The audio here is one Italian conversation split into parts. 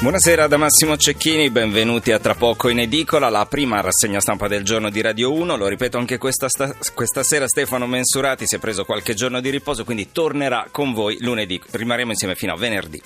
Buonasera da Massimo Cecchini, benvenuti a Tra poco in edicola, la prima rassegna stampa del giorno di Radio 1. Lo ripeto anche questa, sta- questa sera Stefano Mensurati si è preso qualche giorno di riposo, quindi tornerà con voi lunedì. Rimarremo insieme fino a venerdì.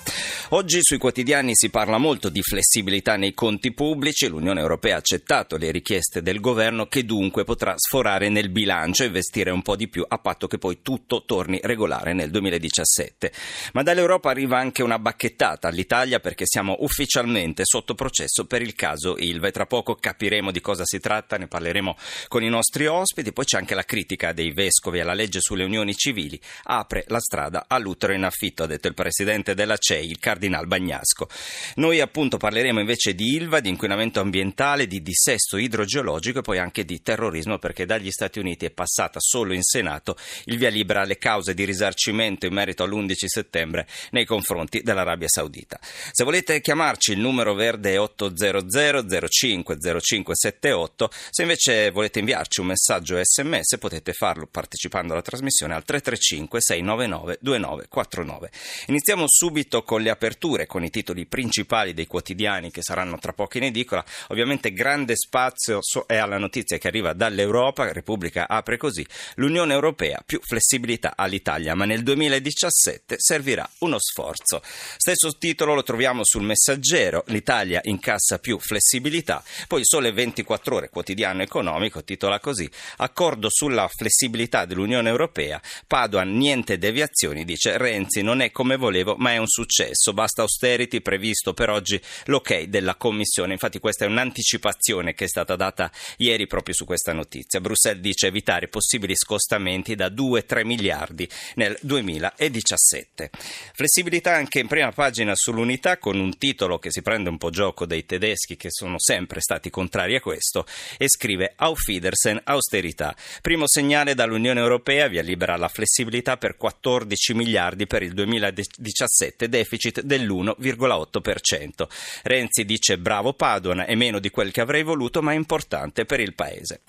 Oggi sui quotidiani si parla molto di flessibilità nei conti pubblici. L'Unione Europea ha accettato le richieste del governo che dunque potrà sforare nel bilancio e investire un po' di più a patto che poi tutto torni regolare nel 2017. Ma dall'Europa arriva anche una bacchettata all'Italia perché siamo ufficialmente sotto processo per il caso Ilva tra poco capiremo di cosa si tratta, ne parleremo con i nostri ospiti, poi c'è anche la critica dei vescovi alla legge sulle unioni civili, apre la strada all'utero in affitto, ha detto il presidente della CEI, il cardinal Bagnasco. Noi appunto parleremo invece di Ilva, di inquinamento ambientale, di dissesto idrogeologico e poi anche di terrorismo perché dagli Stati Uniti è passata solo in Senato il via libera alle cause di risarcimento in merito all'11 settembre nei confronti dell'Arabia Saudita. Se volete chiamare chiamarci, il numero verde è 800 05 0578. Se invece volete inviarci un messaggio sms potete farlo partecipando alla trasmissione al 335 699 2949. Iniziamo subito con le aperture, con i titoli principali dei quotidiani che saranno tra poco in edicola. Ovviamente grande spazio è alla notizia che arriva dall'Europa, Repubblica apre così, l'Unione Europea più flessibilità all'Italia, ma nel 2017 servirà uno sforzo. Stesso titolo lo troviamo sul messaggio Messaggero, l'Italia incassa più flessibilità, poi Sole 24 ore, quotidiano economico, titola così, accordo sulla flessibilità dell'Unione Europea, Padoan niente deviazioni, dice Renzi, non è come volevo ma è un successo, basta austerity previsto per oggi l'ok della Commissione, infatti questa è un'anticipazione che è stata data ieri proprio su questa notizia, Bruxelles dice evitare possibili scostamenti da 2-3 miliardi nel 2017. Flessibilità anche in prima pagina sull'unità con un titolo titolo che si prende un po' gioco dei tedeschi che sono sempre stati contrari a questo e scrive Auf Wiedersehen, austerità. Primo segnale dall'Unione Europea, via libera la flessibilità per 14 miliardi per il 2017, deficit dell'1,8%. Renzi dice bravo Padoan, è meno di quel che avrei voluto ma è importante per il Paese.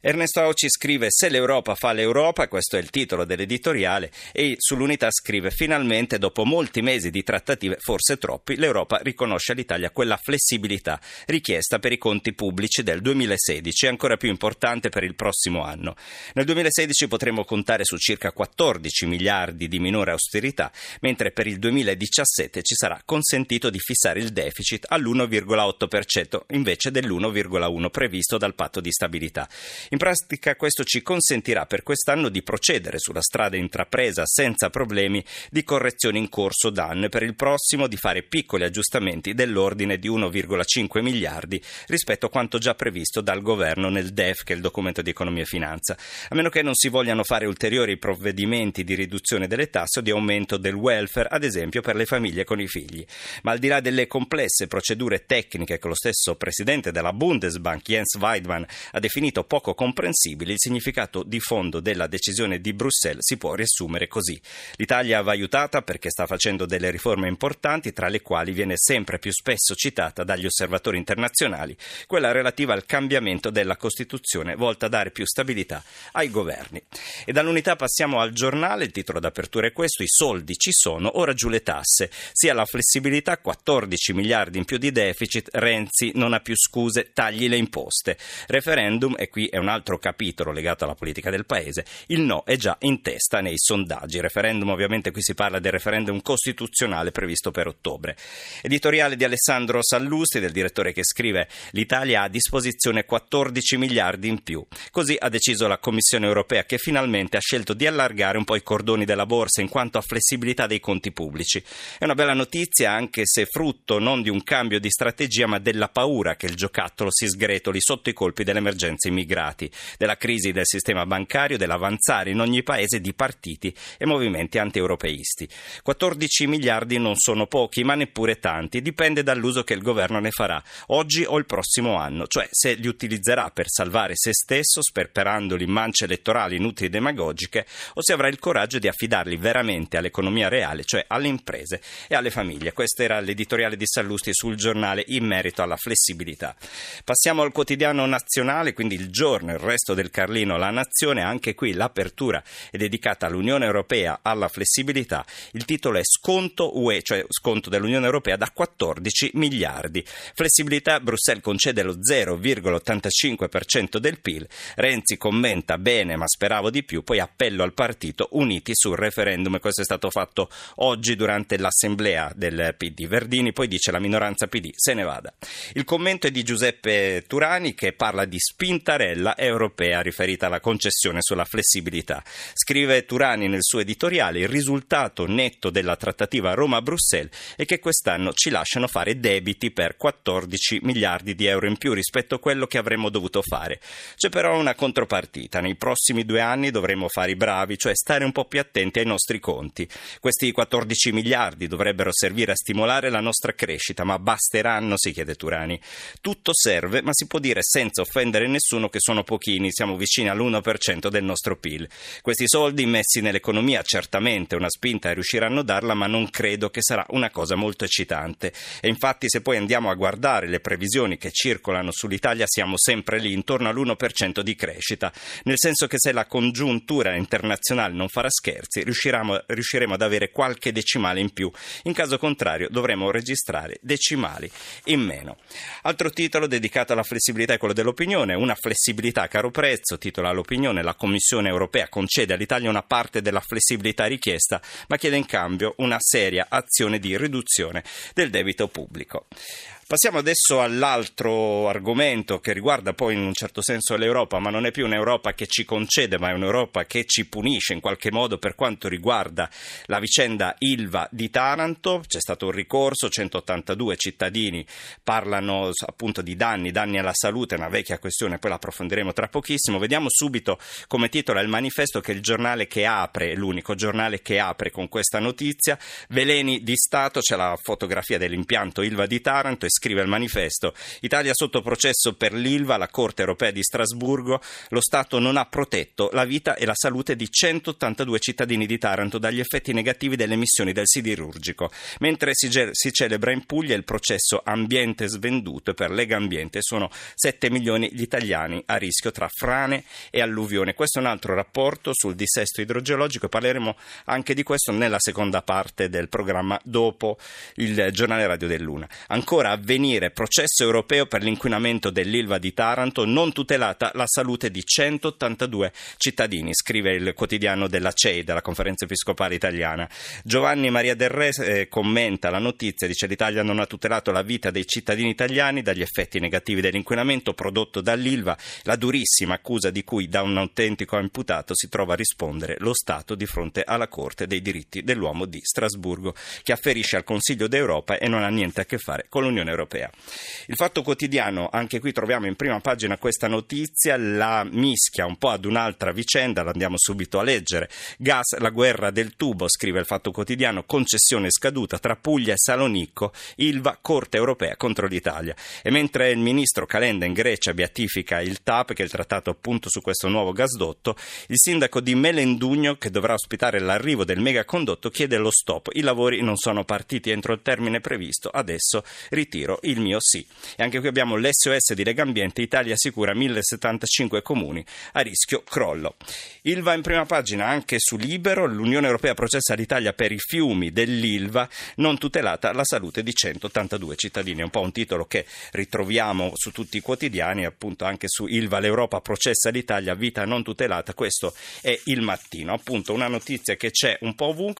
Ernesto Auci scrive Se l'Europa fa l'Europa, questo è il titolo dell'editoriale, e sull'unità scrive Finalmente, dopo molti mesi di trattative, forse troppi, l'Europa riconosce all'Italia quella flessibilità richiesta per i conti pubblici del 2016 e ancora più importante per il prossimo anno. Nel 2016 potremo contare su circa 14 miliardi di minore austerità, mentre per il 2017 ci sarà consentito di fissare il deficit all'1,8% invece dell'1,1% previsto dal patto di stabilità. In pratica questo ci consentirà per quest'anno di procedere sulla strada intrapresa senza problemi di correzioni in corso d'anno e per il prossimo di fare piccoli aggiustamenti dell'ordine di 1,5 miliardi rispetto a quanto già previsto dal governo nel DEF, che è il documento di economia e finanza, a meno che non si vogliano fare ulteriori provvedimenti di riduzione delle tasse o di aumento del welfare, ad esempio per le famiglie con i figli. Ma al di là delle complesse procedure tecniche che lo stesso presidente della Bundesbank, Jens Weidmann, ha definito poco comprensibili, il significato di fondo della decisione di Bruxelles si può riassumere così. L'Italia va aiutata perché sta facendo delle riforme importanti, tra le quali viene sempre più spesso citata dagli osservatori internazionali quella relativa al cambiamento della Costituzione volta a dare più stabilità ai governi. E dall'unità passiamo al giornale, il titolo d'apertura è questo, i soldi ci sono, ora giù le tasse, sia la flessibilità, 14 miliardi in più di deficit, Renzi non ha più scuse, tagli le imposte. Referendum, e qui è un altro capitolo legato alla politica del paese, il no è già in testa nei sondaggi. Referendum, ovviamente qui si parla del referendum costituzionale previsto per ottobre. Editoriale di Alessandro Sallusti, del direttore che scrive l'Italia ha a disposizione 14 miliardi in più. Così ha deciso la Commissione europea che finalmente ha scelto di allargare un po' i cordoni della borsa in quanto a flessibilità dei conti pubblici. È una bella notizia anche se frutto non di un cambio di strategia ma della paura che il giocattolo si sgretoli sotto i colpi dell'emergenza immigrati dati della crisi del sistema bancario, dell'avanzare in ogni paese di partiti e movimenti anti-europeisti. 14 miliardi non sono pochi, ma neppure tanti, dipende dall'uso che il governo ne farà, oggi o il prossimo anno, cioè se li utilizzerà per salvare se stesso, sperperandoli in mance elettorali inutili e demagogiche, o se avrà il coraggio di affidarli veramente all'economia reale, cioè alle imprese e alle famiglie. Questo era l'editoriale di Sallusti sul giornale in merito alla flessibilità. Passiamo al quotidiano nazionale, quindi il giorno, il resto del Carlino, la nazione, anche qui l'apertura è dedicata all'Unione Europea, alla flessibilità. Il titolo è Sconto UE, cioè sconto dell'Unione Europea da 14 miliardi. Flessibilità, Bruxelles concede lo 0,85% del PIL. Renzi commenta bene, ma speravo di più, poi appello al partito uniti sul referendum. Questo è stato fatto oggi durante l'assemblea del PD. Verdini poi dice la minoranza PD se ne vada. Il commento è di Giuseppe Turani che parla di spintarella europea riferita alla concessione sulla flessibilità. Scrive Turani nel suo editoriale il risultato netto della trattativa Roma-Bruxelles è che quest'anno ci lasciano fare debiti per 14 miliardi di euro in più rispetto a quello che avremmo dovuto fare. C'è però una contropartita. Nei prossimi due anni dovremo fare i bravi, cioè stare un po' più attenti ai nostri conti. Questi 14 miliardi dovrebbero servire a stimolare la nostra crescita, ma basteranno, si chiede Turani. Tutto serve, ma si può dire senza offendere nessuno che sono pochini, siamo vicini all'1% del nostro PIL. Questi soldi messi nell'economia certamente una spinta riusciranno a darla, ma non credo che sarà una cosa molto eccitante. E infatti se poi andiamo a guardare le previsioni che circolano sull'Italia siamo sempre lì, intorno all'1% di crescita, nel senso che se la congiuntura internazionale non farà scherzi, riusciremo ad avere qualche decimale in più. In caso contrario dovremo registrare decimali in meno. Altro titolo dedicato alla flessibilità è quello dell'opinione, una flessibilità a caro prezzo, titola l'opinione, la Commissione europea concede all'Italia una parte della flessibilità richiesta, ma chiede in cambio una seria azione di riduzione del debito pubblico. Passiamo adesso all'altro argomento che riguarda poi in un certo senso l'Europa, ma non è più un'Europa che ci concede, ma è un'Europa che ci punisce in qualche modo per quanto riguarda la vicenda Ilva di Taranto. C'è stato un ricorso, 182 cittadini parlano appunto di danni, danni alla salute, una vecchia questione, poi la approfondiremo tra pochissimo. Vediamo subito come titola il manifesto che è il giornale che apre, l'unico giornale che apre con questa notizia. Veleni di Stato, c'è la fotografia dell'impianto Ilva di Taranto e scrive il manifesto, Italia sotto processo per l'Ilva, la Corte europea di Strasburgo, lo Stato non ha protetto la vita e la salute di 182 cittadini di Taranto dagli effetti negativi delle emissioni del siderurgico, mentre si, ge- si celebra in Puglia il processo Ambiente svenduto per Lega Ambiente sono 7 milioni gli italiani a rischio tra frane e alluvione. Questo è un altro rapporto sul dissesto idrogeologico parleremo anche di questo nella seconda parte del programma dopo il giornale radio dell'Una. Ancora avvenire processo europeo per l'inquinamento dell'Ilva di Taranto, non tutelata la salute di 182 cittadini, scrive il quotidiano della CEI, della Conferenza Episcopale Italiana. Giovanni Maria Del Re eh, commenta la notizia, dice l'Italia non ha tutelato la vita dei cittadini italiani dagli effetti negativi dell'inquinamento prodotto dall'Ilva, la durissima accusa di cui da un autentico imputato si trova a rispondere lo Stato di fronte alla Corte dei diritti dell'uomo di Strasburgo, che afferisce al Consiglio d'Europa e non ha niente a che fare con l'Unione Europea europea. Il Fatto Quotidiano, anche qui troviamo in prima pagina questa notizia, la mischia un po' ad un'altra vicenda, la andiamo subito a leggere. Gas, la guerra del tubo, scrive il Fatto Quotidiano, concessione scaduta tra Puglia e Salonicco, Ilva, Corte Europea contro l'Italia. E mentre il ministro Calenda in Grecia beatifica il TAP, che è il trattato appunto su questo nuovo gasdotto, il sindaco di Melendugno, che dovrà ospitare l'arrivo del megacondotto, chiede lo stop. I lavori non sono partiti entro il termine previsto, adesso ritiro giro il mio sì. E anche qui abbiamo l'SOS di Legambiente, Italia sicura 1075 comuni a rischio crollo. Ilva in prima pagina anche su Libero, l'Unione Europea processa l'Italia per i fiumi dell'Ilva, non tutelata la salute di 182 cittadini. È un po' un titolo che ritroviamo su tutti i quotidiani, appunto anche su Ilva l'Europa processa l'Italia, vita non tutelata, questo è il mattino. Appunto una notizia che c'è un po' ovunque,